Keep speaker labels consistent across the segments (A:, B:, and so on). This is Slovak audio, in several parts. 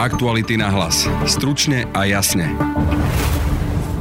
A: Aktuality na hlas. Stručne a jasne.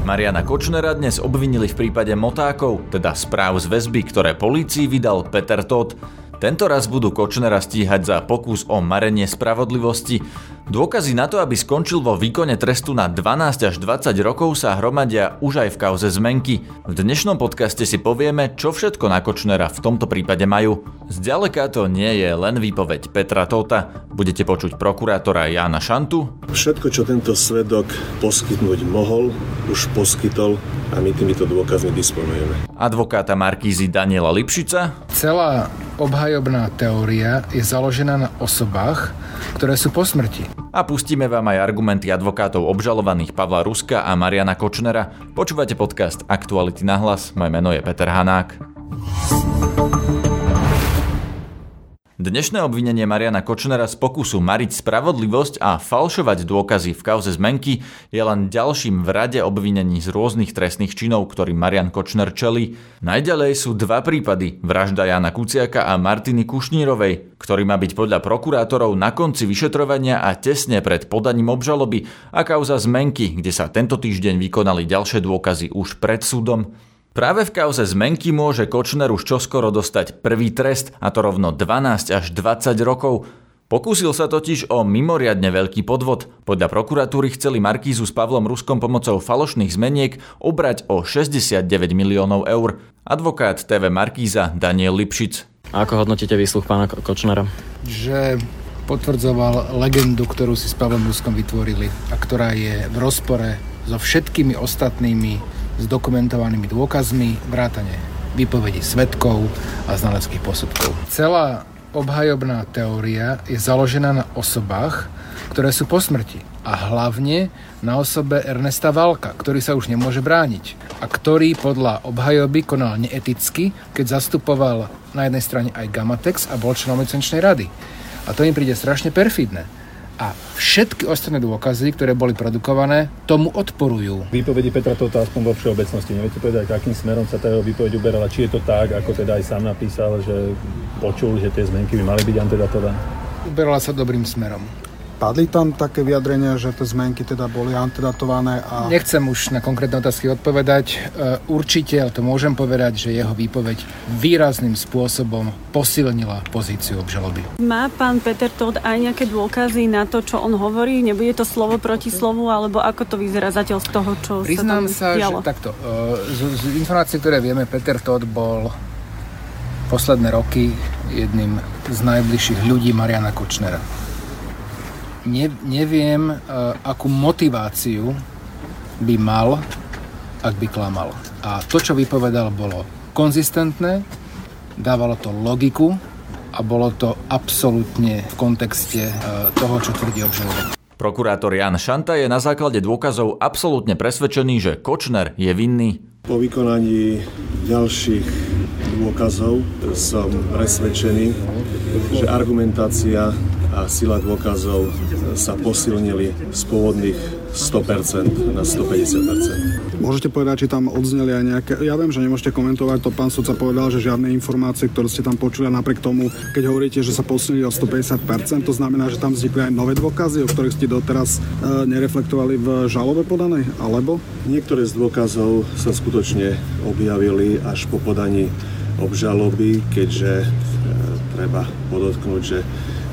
B: Mariana Kočnera dnes obvinili v prípade motákov, teda správ z väzby, ktoré polícii vydal Peter Todt. Tento raz budú Kočnera stíhať za pokus o marenie spravodlivosti. Dôkazy na to, aby skončil vo výkone trestu na 12 až 20 rokov sa hromadia už aj v kauze zmenky. V dnešnom podcaste si povieme, čo všetko na Kočnera v tomto prípade majú. Zďaleka to nie je len výpoveď Petra Tota. Budete počuť prokurátora Jána Šantu.
C: Všetko, čo tento svedok poskytnúť mohol, už poskytol a my týmito dôkazmi disponujeme.
B: Advokáta Markízy Daniela Lipšica.
D: Celá obhajobná teória je založená na osobách, ktoré sú po smrti.
B: A pustíme vám aj argumenty advokátov obžalovaných Pavla Ruska a Mariana Kočnera. Počúvate podcast Aktuality na hlas. Moje meno je Peter Hanák. Dnešné obvinenie Mariana Kočnera z pokusu mariť spravodlivosť a falšovať dôkazy v kauze zmenky je len ďalším v rade obvinení z rôznych trestných činov, ktorým Marian Kočner čelí. Najďalej sú dva prípady, vražda Jana Kuciaka a Martiny Kušnírovej, ktorý má byť podľa prokurátorov na konci vyšetrovania a tesne pred podaním obžaloby a kauza zmenky, kde sa tento týždeň vykonali ďalšie dôkazy už pred súdom. Práve v kauze zmenky môže Kočner už čoskoro dostať prvý trest, a to rovno 12 až 20 rokov. Pokúsil sa totiž o mimoriadne veľký podvod. Podľa prokuratúry chceli Markízu s Pavlom Ruskom pomocou falošných zmeniek obrať o 69 miliónov eur. Advokát TV Markíza Daniel Lipšic.
E: A ako hodnotíte výsluch pána Kočnera?
D: Že potvrdzoval legendu, ktorú si s Pavlom Ruskom vytvorili a ktorá je v rozpore so všetkými ostatnými dokumentovanými dôkazmi, vrátane výpovedí svetkov a znaleckých posudkov. Celá obhajobná teória je založená na osobách, ktoré sú po smrti a hlavne na osobe Ernesta Valka, ktorý sa už nemôže brániť a ktorý podľa obhajoby konal neeticky, keď zastupoval na jednej strane aj Gamatex a bol členom licenčnej rady. A to im príde strašne perfidné a všetky ostatné dôkazy, ktoré boli produkované, tomu odporujú.
F: Výpovedi Petra toto aspoň vo všeobecnosti. Neviete povedať, akým smerom sa tá jeho výpoveď uberala? Či je to tak, ako teda aj sám napísal, že počul, že tie zmenky by mali byť antedatové?
D: Uberala sa dobrým smerom.
G: Padli tam také vyjadrenia, že tie zmenky teda boli antedatované a...
D: Nechcem už na konkrétne otázky odpovedať. E, určite, ale to môžem povedať, že jeho výpoveď výrazným spôsobom posilnila pozíciu obžaloby.
H: Má pán Peter Todd aj nejaké dôkazy na to, čo on hovorí? Nebude to slovo proti slovu, alebo ako to vyzerá zatiaľ z toho, čo
D: Priznám
H: sa
D: tam sa, že takto. E, z, z informácií, ktoré vieme, Peter Todd bol posledné roky jedným z najbližších ľudí Mariana Kočnera ne, neviem, uh, akú motiváciu by mal, ak by klamal. A to, čo vypovedal, bolo konzistentné, dávalo to logiku a bolo to absolútne v kontexte uh, toho, čo tvrdí obžaloba.
B: Prokurátor Jan Šanta je na základe dôkazov absolútne presvedčený, že Kočner je vinný.
C: Po vykonaní ďalších dôkazov som presvedčený, že argumentácia a sila dôkazov sa posilnili z pôvodných 100% na 150%.
G: Môžete povedať, či tam odzneli aj nejaké... Ja viem, že nemôžete komentovať, to pán sudca povedal, že žiadne informácie, ktoré ste tam počuli a napriek tomu, keď hovoríte, že sa posunili o 150%, to znamená, že tam vznikli aj nové dôkazy, o ktorých ste doteraz e, nereflektovali v žalobe podanej, alebo?
C: Niektoré z dôkazov sa skutočne objavili až po podaní obžaloby, keďže e, treba podotknúť, že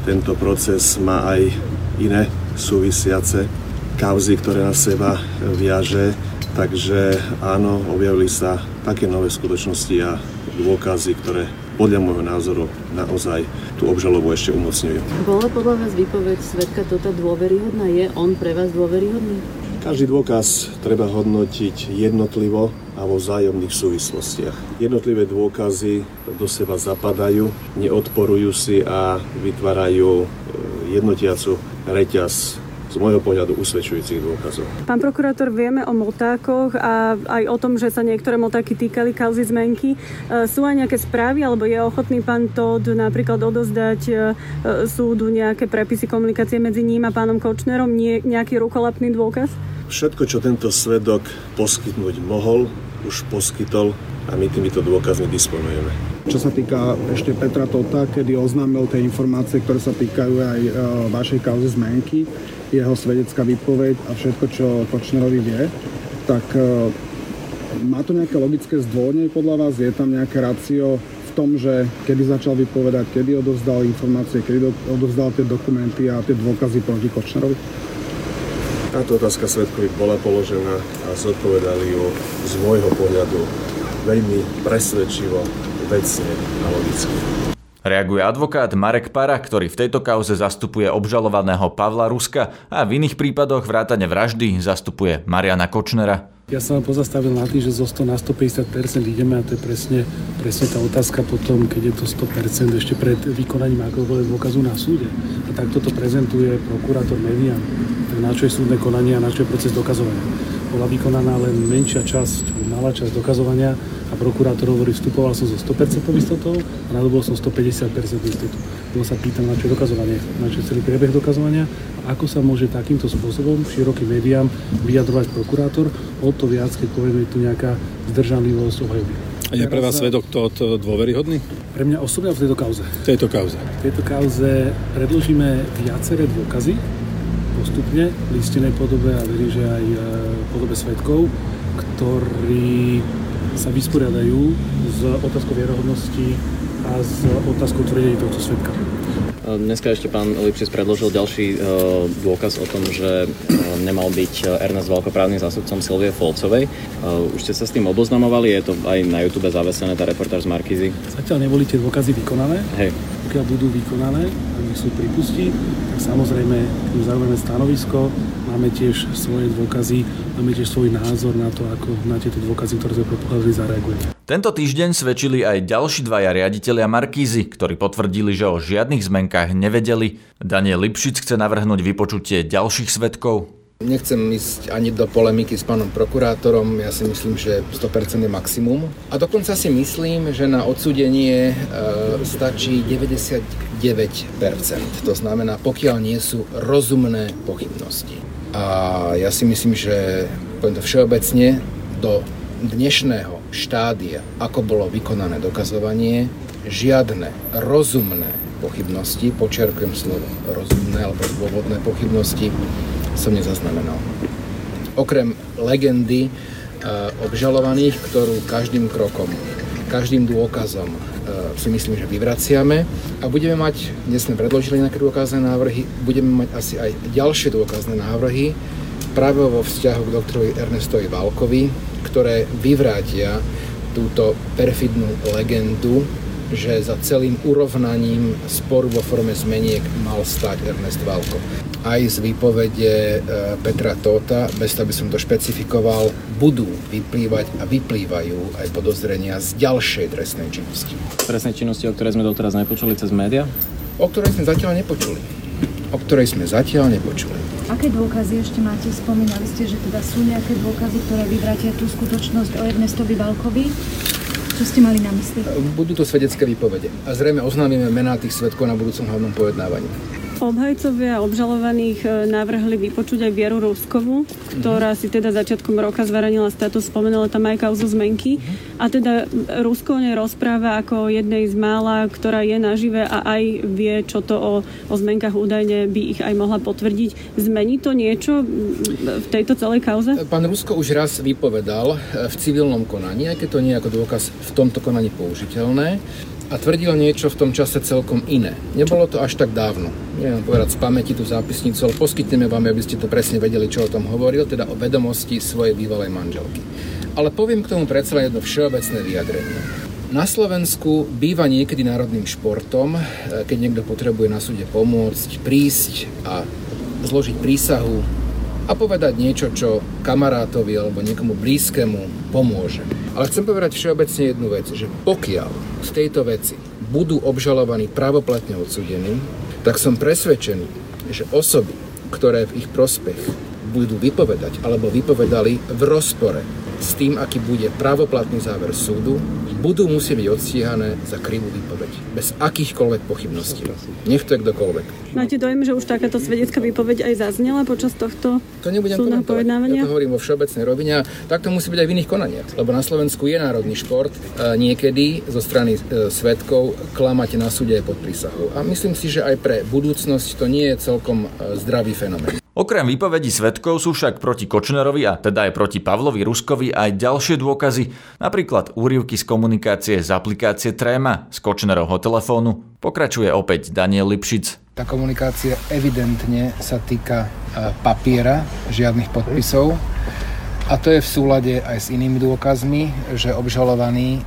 C: tento proces má aj iné súvisiace kauzy, ktoré na seba viaže. Takže áno, objavili sa také nové skutočnosti a dôkazy, ktoré podľa môjho názoru naozaj tú obžalobu ešte umocňujú.
I: Bola podľa vás výpoveď svetka toto dôveryhodná? Je on pre vás dôveryhodný?
C: Každý dôkaz treba hodnotiť jednotlivo a vo vzájomných súvislostiach. Jednotlivé dôkazy do seba zapadajú, neodporujú si a vytvárajú e, jednotiacu reťaz z môjho pohľadu usvedčujúcich dôkazov.
H: Pán prokurátor, vieme o motákoch a aj o tom, že sa niektoré motáky týkali kauzy zmenky. E, sú aj nejaké správy, alebo je ochotný pán Todd napríklad odozdať e, súdu nejaké prepisy komunikácie medzi ním a pánom Kočnerom, nie, nejaký rukolapný dôkaz?
C: Všetko, čo tento svedok poskytnúť mohol, už poskytol a my týmito dôkazmi disponujeme.
G: Čo sa týka ešte Petra Tota, kedy oznámil tie informácie, ktoré sa týkajú aj e, vašej kauzy zmenky, jeho svedecká výpoveď a všetko, čo Kočnerovi vie, tak e, má to nejaké logické zdôvodnenie podľa vás? Je tam nejaké racio v tom, že kedy začal vypovedať, kedy odovzdal informácie, kedy odovzdal tie dokumenty a tie dôkazy proti Kočnerovi?
C: Táto otázka svetkovi bola položená a zodpovedali ju z môjho pohľadu veľmi presvedčivo, vecne a logicky.
B: Reaguje advokát Marek Para, ktorý v tejto kauze zastupuje obžalovaného Pavla Ruska a v iných prípadoch vrátane vraždy zastupuje Mariana Kočnera.
J: Ja som pozastavil na tým, že zo 100 na 150 ideme a to je presne, presne tá otázka potom, keď je to 100% ešte pred vykonaním akokoľvek dôkazu na súde. A takto to prezentuje prokurátor Median. Tak na čo je súdne konanie a na čo je proces dokazovania. Bola vykonaná len menšia časť, malá časť dokazovania a prokurátor hovorí, vstupoval som so 100% istotou a nadobol som 150% istotu. Bylo sa pýtam, na čo je dokazovanie, na čo je celý priebeh dokazovania a ako sa môže takýmto spôsobom širokým médiám vyjadrovať prokurátor, o to viac, keď povieme tu nejaká zdržanlivosť obhajoby.
F: A je pre vás svedok to, to dôveryhodný?
J: Pre mňa osobne v tejto kauze.
F: V tejto kauze.
J: V tejto kauze predložíme viaceré dôkazy postupne v listinej podobe a verím, že aj v e, podobe svetkov, ktorí sa vysporiadajú s otázkou vierohodnosti a s otázkou tvrdení tohto svetka.
E: Dneska ešte pán Lipšic predložil ďalší e, dôkaz o tom, že e, nemal byť Ernest Valko právnym zástupcom Silvie Folcovej. E, už ste sa s tým oboznamovali? Je to aj na YouTube zavesené, tá reportáž z Markizy?
J: Zatiaľ neboli tie dôkazy vykonané.
E: Hej.
J: Pokiaľ budú vykonané a nech sú pripustí, tak samozrejme tým zaujíme stanovisko, máme tiež svoje dôkazy, máme tiež svoj názor na to, ako na tieto dôkazy, ktoré sme predpokladali, zareagujeme.
B: Tento týždeň svedčili aj ďalší dvaja riaditeľia Markízy, ktorí potvrdili, že o žiadnych zmenkách nevedeli. Daniel Lipšic chce navrhnúť vypočutie ďalších svetkov.
D: Nechcem ísť ani do polemiky s pánom prokurátorom, ja si myslím, že 100% je maximum. A dokonca si myslím, že na odsúdenie e, stačí 99%. To znamená, pokiaľ nie sú rozumné pochybnosti. A ja si myslím, že poviem to všeobecne, do dnešného štádia, ako bolo vykonané dokazovanie, žiadne rozumné pochybnosti, počerkujem slovo rozumné alebo dôvodné pochybnosti, som nezaznamenal. Okrem legendy e, obžalovaných, ktorú každým krokom, každým dôkazom e, si myslím, že vyvraciame a budeme mať, dnes sme predložili nejaké dôkazné návrhy, budeme mať asi aj ďalšie dôkazné návrhy práve vo vzťahu k doktorovi Ernestovi Válkovi, ktoré vyvrátia túto perfidnú legendu, že za celým urovnaním sporu vo forme zmeniek mal stať Ernest Valko. Aj z výpovede e, Petra Tóta, bez toho by som to špecifikoval, budú vyplývať a vyplývajú aj podozrenia z ďalšej trestnej činnosti.
E: Trestnej činnosti, o ktorej sme doteraz nepočuli cez média?
D: O ktorej sme zatiaľ nepočuli. O ktorej sme zatiaľ nepočuli.
K: Aké dôkazy ešte máte? Spomínali ste, že teda sú nejaké dôkazy, ktoré vyvrátia tú skutočnosť o Ernestovi Valkovi. Čo ste mali na mysli?
D: Budú to svedecké výpovede. A zrejme oznámime mená tých svetkov na budúcom hlavnom pojednávaní.
H: Obhajcovia obžalovaných e, navrhli vypočuť aj Vieru Ruskovu, ktorá si teda začiatkom roka zverejnila status, spomenula tam aj kauzu zmenky. A teda Rusko o rozpráva ako jednej z mála, ktorá je nažive a aj vie, čo to o, o zmenkách údajne by ich aj mohla potvrdiť. Zmení to niečo v tejto celej kauze?
D: Pán Rusko už raz vypovedal e, v civilnom konaní, aj keď to nie je ako dôkaz v tomto konaní použiteľné a tvrdil niečo v tom čase celkom iné. Nebolo to až tak dávno. Neviem povedať z pamäti tú zápisnicu, ale poskytneme vám, aby ste to presne vedeli, čo o tom hovoril, teda o vedomosti svojej bývalej manželky. Ale poviem k tomu predsa jedno všeobecné vyjadrenie. Na Slovensku býva niekedy národným športom, e, keď niekto potrebuje na súde pomôcť, prísť a zložiť prísahu a povedať niečo, čo kamarátovi alebo niekomu blízkemu pomôže. Ale chcem povedať všeobecne jednu vec, že pokiaľ v tejto veci budú obžalovaní právoplatne odsúdení, tak som presvedčený, že osoby, ktoré v ich prospech budú vypovedať alebo vypovedali v rozpore s tým, aký bude právoplatný záver súdu, budú musieť byť odstíhané za krivú výpoveď. Bez akýchkoľvek pochybností. Nech to je kdokoľvek.
H: Máte dojem, že už takáto svedecká výpoveď aj zaznela počas tohto
D: To nebudem komentovať. Ja to hovorím vo všeobecnej rovine a tak to musí byť aj v iných konaniach. Lebo na Slovensku je národný šport a niekedy zo strany e, svetkov klamať na súde pod prísahou. A myslím si, že aj pre budúcnosť to nie je celkom e, zdravý fenomén.
B: Okrem výpovedí svetkov sú však proti Kočnerovi a teda aj proti Pavlovi Ruskovi aj ďalšie dôkazy, napríklad úrivky z komunikácie z aplikácie Tréma z Kočnerovho telefónu. Pokračuje opäť Daniel Lipšic.
D: Tá komunikácia evidentne sa týka e, papiera, žiadnych podpisov. A to je v súlade aj s inými dôkazmi, že obžalovaní e, e,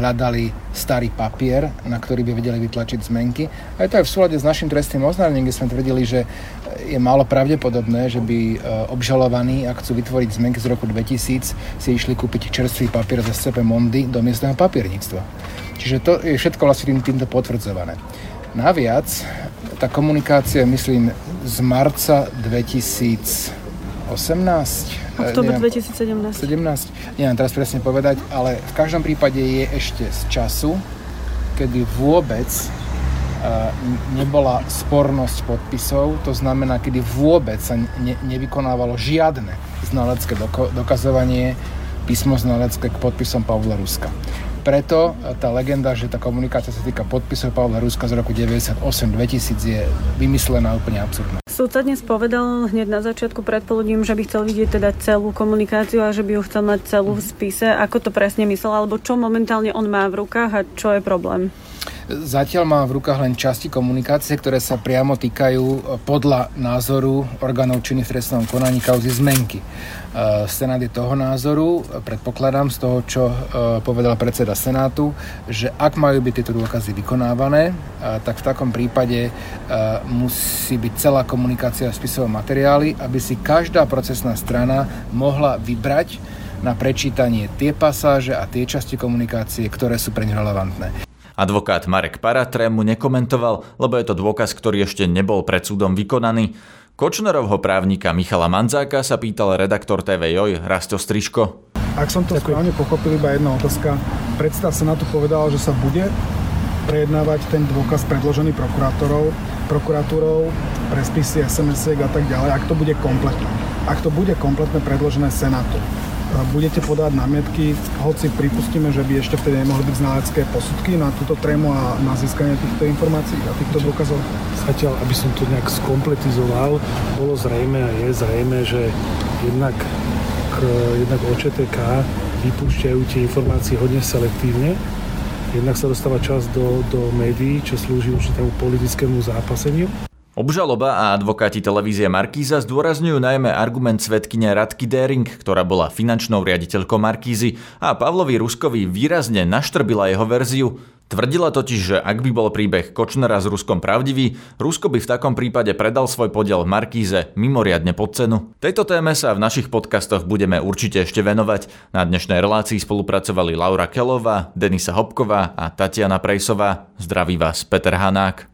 D: hľadali starý papier, na ktorý by vedeli vytlačiť zmenky. A je to aj v súlade s našim trestným oznámením, kde sme tvrdili, že je málo pravdepodobné, že by e, obžalovaní, ak chcú vytvoriť zmenky z roku 2000, si išli kúpiť čerstvý papier z SCP Mondy do miestneho papierníctva. Čiže to je všetko vlastne tým, týmto potvrdzované. Naviac, tá komunikácia, myslím, z marca 2018,
H: Oktober
D: neviem,
H: 2017.
D: 17, neviem teraz presne povedať, ale v každom prípade je ešte z času, kedy vôbec uh, nebola spornosť podpisov, to znamená, kedy vôbec sa ne, nevykonávalo žiadne znalecké doko- dokazovanie písmo znalecké k podpisom Pavla Ruska. Preto tá legenda, že tá komunikácia sa týka podpisov Pavla Ruska z roku 98-2000 je vymyslená úplne absurdná.
H: Súd sa dnes povedal hneď na začiatku predpoludním, že by chcel vidieť teda celú komunikáciu a že by ju chcel mať celú v spise. Ako to presne myslel, alebo čo momentálne on má v rukách a čo je problém?
D: Zatiaľ má v rukách len časti komunikácie, ktoré sa priamo týkajú podľa názoru orgánov činných v trestnom konaní kauzy zmenky. Senát je toho názoru, predpokladám z toho, čo povedal predseda Senátu, že ak majú byť tieto dôkazy vykonávané, tak v takom prípade musí byť celá komunikácia v materiáli, aby si každá procesná strana mohla vybrať na prečítanie tie pasáže a tie časti komunikácie, ktoré sú pre relevantné.
B: Advokát Marek Paratrému nekomentoval, lebo je to dôkaz, ktorý ešte nebol pred súdom vykonaný. Kočnerovho právnika Michala Manzáka sa pýtal redaktor TV Joj Rasto Striško.
G: Ak som to správne pochopil, iba jedna otázka. Predstav sa na to povedala, že sa bude prejednávať ten dôkaz predložený prokurátorov, prokuratúrou pre spisy sms a tak ďalej, ak to bude kompletné. Ak to bude kompletne predložené Senátu, budete podať námietky, hoci pripustíme, že by ešte vtedy nemohli byť znalecké posudky na túto trému a na získanie týchto informácií a týchto dôkazov?
J: Zatiaľ, aby som to nejak skompletizoval, bolo zrejme a je zrejme, že jednak, k, jednak OČTK vypúšťajú tie informácie hodne selektívne, jednak sa dostáva čas do, do médií, čo slúži určitému politickému zápaseniu.
B: Obžaloba a advokáti televízie Markíza zdôrazňujú najmä argument svetkyne Radky Dering, ktorá bola finančnou riaditeľkou Markízy a Pavlovi Ruskovi výrazne naštrbila jeho verziu. Tvrdila totiž, že ak by bol príbeh Kočnera s Ruskom pravdivý, Rusko by v takom prípade predal svoj podiel v Markíze mimoriadne pod cenu. Tejto téme sa v našich podcastoch budeme určite ešte venovať. Na dnešnej relácii spolupracovali Laura Kelová, Denisa Hopková a Tatiana Prejsová. Zdraví vás Peter Hanák.